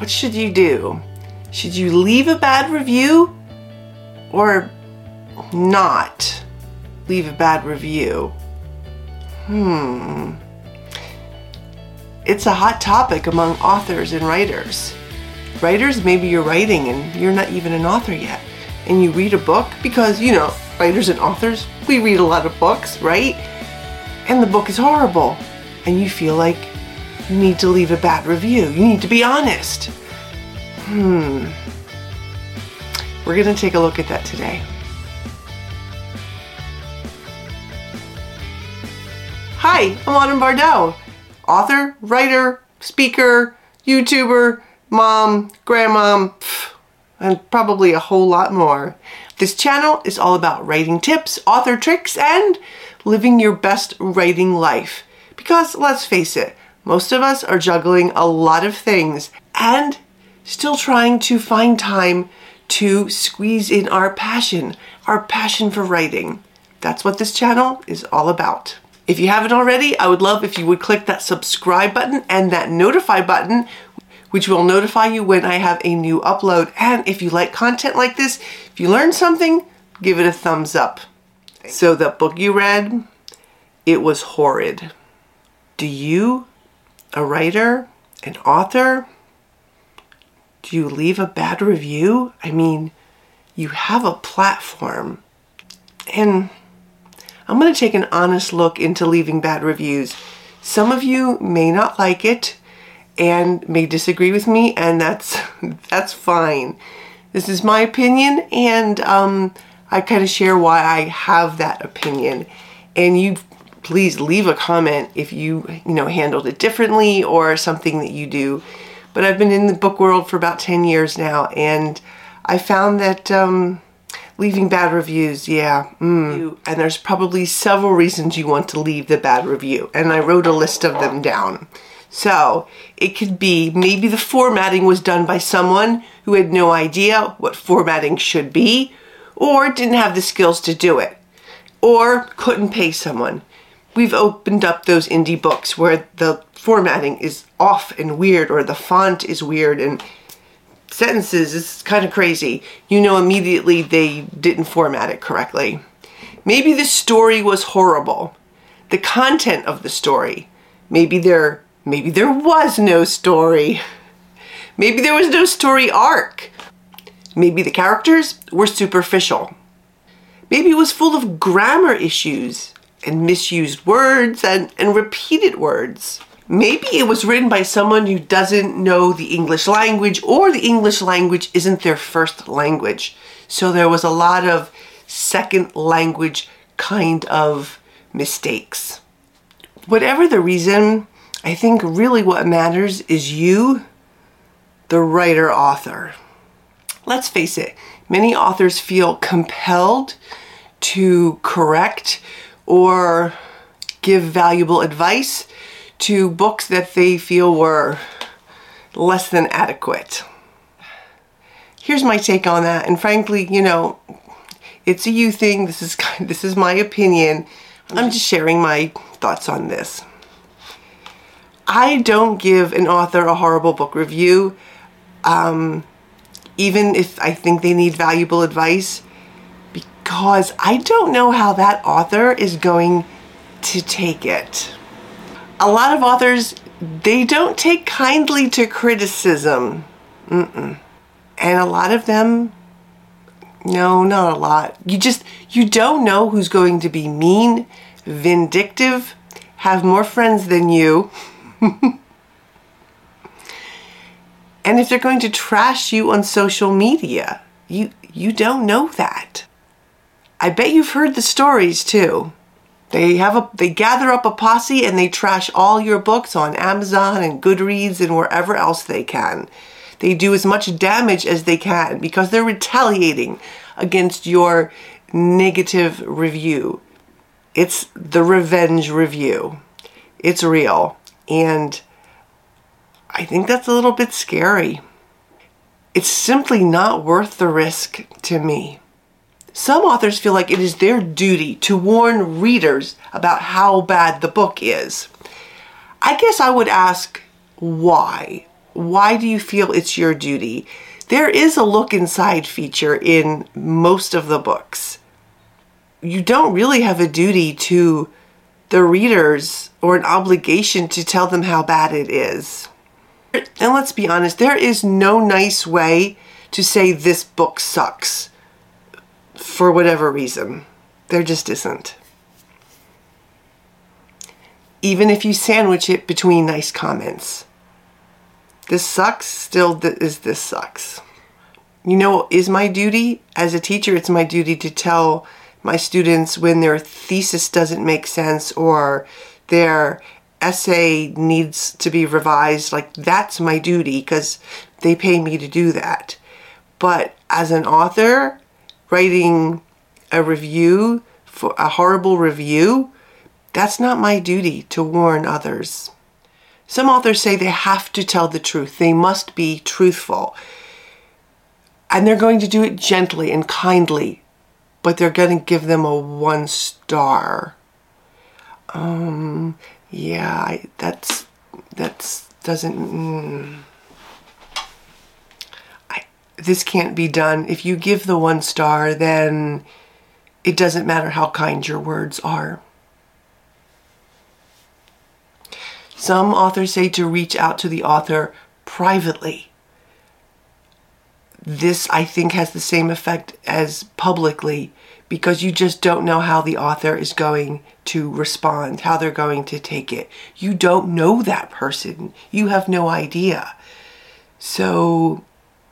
what should you do? Should you leave a bad review or not leave a bad review? Hmm. It's a hot topic among authors and writers. Writers, maybe you're writing and you're not even an author yet. And you read a book because, you know, writers and authors, we read a lot of books, right? And the book is horrible. And you feel like you need to leave a bad review. You need to be honest. Hmm. We're going to take a look at that today. Hi, I'm Autumn Bardot, author, writer, speaker, YouTuber, mom, grandmom, and probably a whole lot more. This channel is all about writing tips, author tricks, and living your best writing life. Because let's face it, most of us are juggling a lot of things and still trying to find time to squeeze in our passion, our passion for writing. That's what this channel is all about. If you haven't already, I would love if you would click that subscribe button and that notify button, which will notify you when I have a new upload. And if you like content like this, if you learn something, give it a thumbs up. So, the book you read, it was horrid. Do you a writer, an author, do you leave a bad review? I mean, you have a platform. And I'm going to take an honest look into leaving bad reviews. Some of you may not like it and may disagree with me, and that's that's fine. This is my opinion, and um, I kind of share why I have that opinion. And you please leave a comment if you, you know, handled it differently or something that you do. But I've been in the book world for about 10 years now, and I found that um, leaving bad reviews, yeah, mm, and there's probably several reasons you want to leave the bad review, and I wrote a list of them down. So it could be maybe the formatting was done by someone who had no idea what formatting should be, or didn't have the skills to do it, or couldn't pay someone we've opened up those indie books where the formatting is off and weird or the font is weird and sentences is kind of crazy. You know immediately they didn't format it correctly. Maybe the story was horrible. The content of the story. Maybe there maybe there was no story. Maybe there was no story arc. Maybe the characters were superficial. Maybe it was full of grammar issues and misused words and, and repeated words. Maybe it was written by someone who doesn't know the English language or the English language isn't their first language. So there was a lot of second language kind of mistakes. Whatever the reason, I think really what matters is you, the writer author. Let's face it, many authors feel compelled to correct or give valuable advice to books that they feel were less than adequate. Here's my take on that, and frankly, you know, it's a you thing. This is this is my opinion. I'm just sharing my thoughts on this. I don't give an author a horrible book review, um, even if I think they need valuable advice because I don't know how that author is going to take it. A lot of authors, they don't take kindly to criticism. Mm-mm. And a lot of them, no, not a lot. You just, you don't know who's going to be mean, vindictive, have more friends than you. and if they're going to trash you on social media, you you don't know that. I bet you've heard the stories too. They have a they gather up a posse and they trash all your books on Amazon and Goodreads and wherever else they can. They do as much damage as they can because they're retaliating against your negative review. It's the revenge review. It's real. And I think that's a little bit scary. It's simply not worth the risk to me. Some authors feel like it is their duty to warn readers about how bad the book is. I guess I would ask why. why do you feel it's your duty? There is a look inside feature in most of the books. You don't really have a duty to the readers or an obligation to tell them how bad it is. And let's be honest, there is no nice way to say this book sucks for whatever reason. There just isn't. Even if you sandwich it between nice comments. This sucks, still th- is this sucks. You know, is my duty as a teacher, it's my duty to tell my students when their thesis doesn't make sense or their essay needs to be revised. Like, that's my duty because they pay me to do that. But as an author, writing a review for a horrible review, that's not my duty to warn others. Some authors say they have to tell the truth, they must be truthful. And they're going to do it gently and kindly, but they're going to give them a one star. Um, yeah, I, that's that's doesn't. Mm, this can't be done. If you give the one star, then it doesn't matter how kind your words are. Some authors say to reach out to the author privately. This, I think, has the same effect as publicly because you just don't know how the author is going to respond, how they're going to take it. You don't know that person, you have no idea. So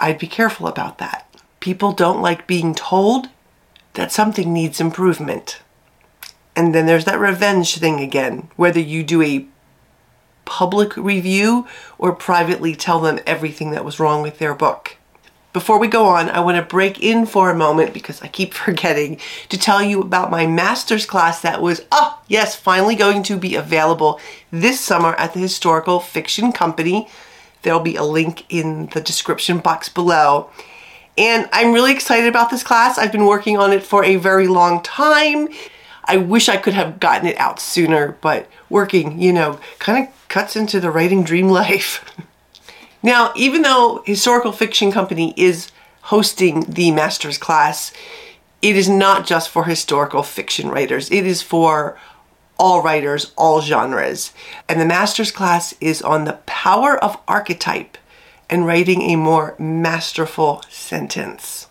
I'd be careful about that. People don't like being told that something needs improvement. And then there's that revenge thing again, whether you do a public review or privately tell them everything that was wrong with their book. Before we go on, I want to break in for a moment because I keep forgetting to tell you about my master's class that was, oh, yes, finally going to be available this summer at the Historical Fiction Company. There'll be a link in the description box below. And I'm really excited about this class. I've been working on it for a very long time. I wish I could have gotten it out sooner, but working, you know, kind of cuts into the writing dream life. Now, even though Historical Fiction Company is hosting the master's class, it is not just for historical fiction writers. It is for all writers, all genres. And the master's class is on the power of archetype and writing a more masterful sentence.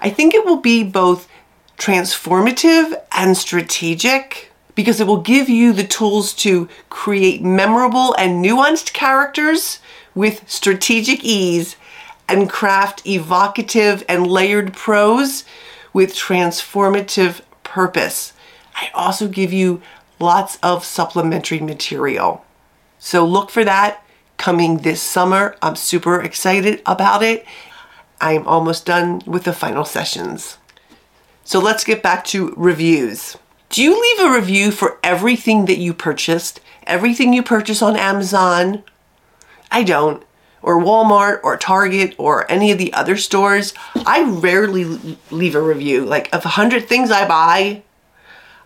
I think it will be both transformative and strategic because it will give you the tools to create memorable and nuanced characters with strategic ease and craft evocative and layered prose with transformative purpose. I also give you lots of supplementary material. So look for that coming this summer. I'm super excited about it. I'm almost done with the final sessions. So let's get back to reviews. Do you leave a review for everything that you purchased? Everything you purchase on Amazon I don't. Or Walmart or Target or any of the other stores. I rarely leave a review. Like, of 100 things I buy,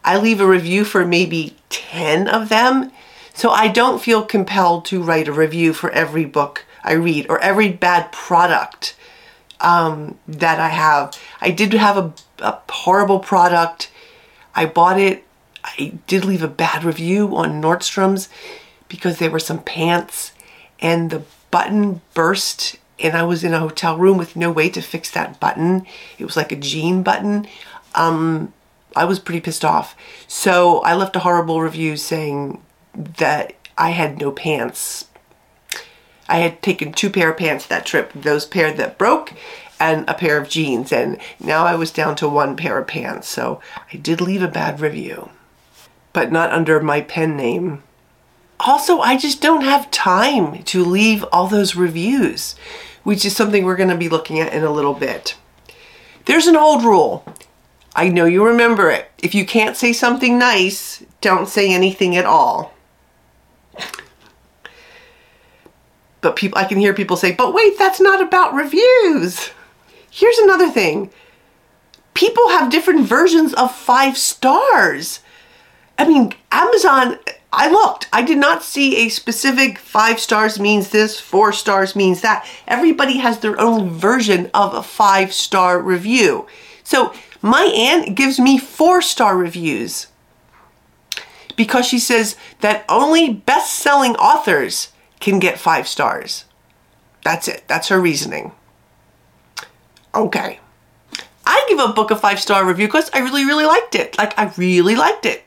I leave a review for maybe 10 of them. So I don't feel compelled to write a review for every book I read or every bad product um, that I have. I did have a, a horrible product. I bought it. I did leave a bad review on Nordstrom's because there were some pants and the button burst and I was in a hotel room with no way to fix that button. It was like a jean button. Um, I was pretty pissed off. So I left a horrible review saying that I had no pants. I had taken two pair of pants that trip, those pair that broke and a pair of jeans. And now I was down to one pair of pants. So I did leave a bad review, but not under my pen name also, I just don't have time to leave all those reviews, which is something we're going to be looking at in a little bit. There's an old rule. I know you remember it. If you can't say something nice, don't say anything at all. But people I can hear people say, "But wait, that's not about reviews." Here's another thing. People have different versions of 5 stars. I mean, Amazon I looked. I did not see a specific five stars means this, four stars means that. Everybody has their own version of a five star review. So my aunt gives me four star reviews because she says that only best selling authors can get five stars. That's it. That's her reasoning. Okay. I give a book a five star review because I really, really liked it. Like, I really liked it.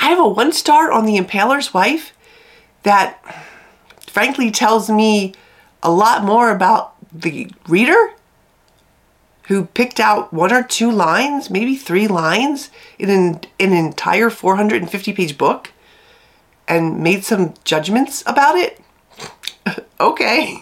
I have a one star on The Impaler's Wife that frankly tells me a lot more about the reader who picked out one or two lines, maybe three lines in an, an entire 450 page book and made some judgments about it. okay.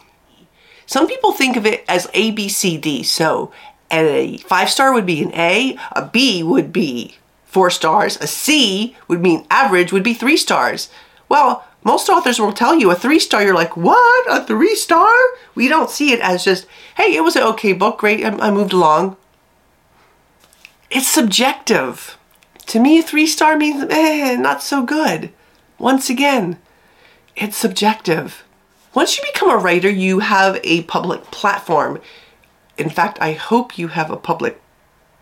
Some people think of it as A, B, C, D. So a five star would be an A, a B would be four stars, a C would mean average would be three stars. Well, most authors will tell you a three star, you're like, what? A three star? We don't see it as just, hey, it was an okay book, great, I, I moved along. It's subjective. To me, a three star means, eh, not so good. Once again, it's subjective. Once you become a writer, you have a public platform. In fact, I hope you have a public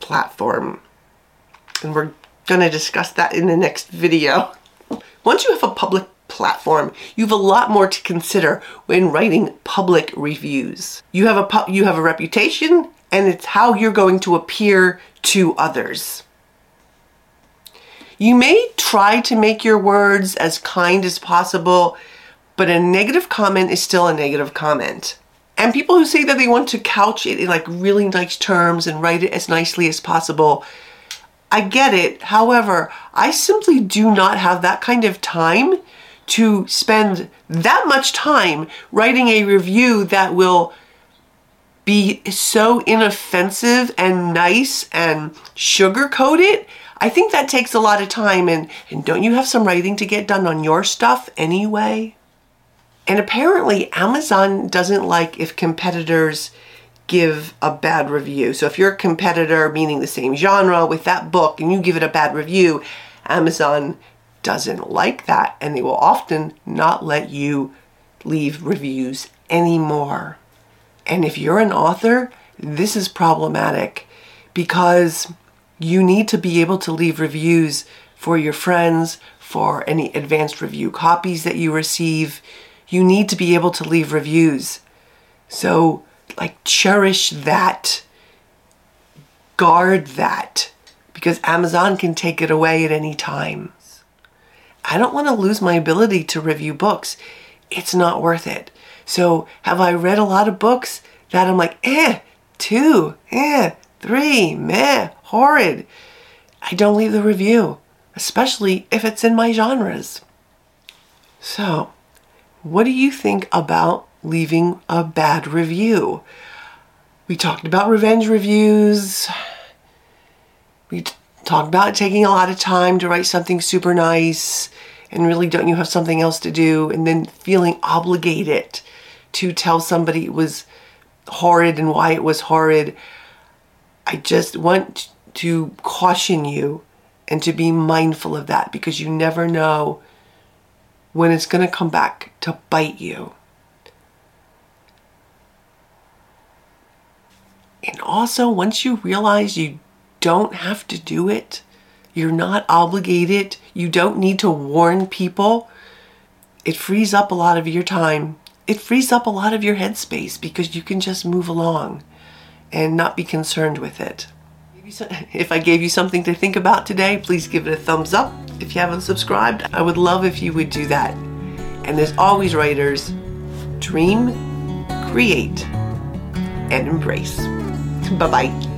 platform. And we're going to discuss that in the next video. Once you have a public platform, you have a lot more to consider when writing public reviews. You have a you have a reputation and it's how you're going to appear to others. You may try to make your words as kind as possible, but a negative comment is still a negative comment. And people who say that they want to couch it in like really nice terms and write it as nicely as possible, I get it. However, I simply do not have that kind of time to spend that much time writing a review that will be so inoffensive and nice and sugarcoat it. I think that takes a lot of time and, and don't you have some writing to get done on your stuff anyway? And apparently Amazon doesn't like if competitors give a bad review. So if you're a competitor, meaning the same genre with that book, and you give it a bad review, Amazon doesn't like that and they will often not let you leave reviews anymore. And if you're an author, this is problematic because you need to be able to leave reviews for your friends, for any advanced review copies that you receive. You need to be able to leave reviews. So, like, cherish that, guard that, because Amazon can take it away at any time. I don't want to lose my ability to review books. It's not worth it. So, have I read a lot of books that I'm like, eh, two, eh, three, meh, horrid? I don't leave the review, especially if it's in my genres. So, what do you think about leaving a bad review? We talked about revenge reviews. We talk about taking a lot of time to write something super nice and really don't you have something else to do and then feeling obligated to tell somebody it was horrid and why it was horrid. I just want to caution you and to be mindful of that because you never know when it's going to come back to bite you. And also, once you realize you don't have to do it. You're not obligated. You don't need to warn people. It frees up a lot of your time. It frees up a lot of your headspace because you can just move along and not be concerned with it. If I gave you something to think about today, please give it a thumbs up. If you haven't subscribed, I would love if you would do that. And as always, writers, dream, create, and embrace. Bye bye.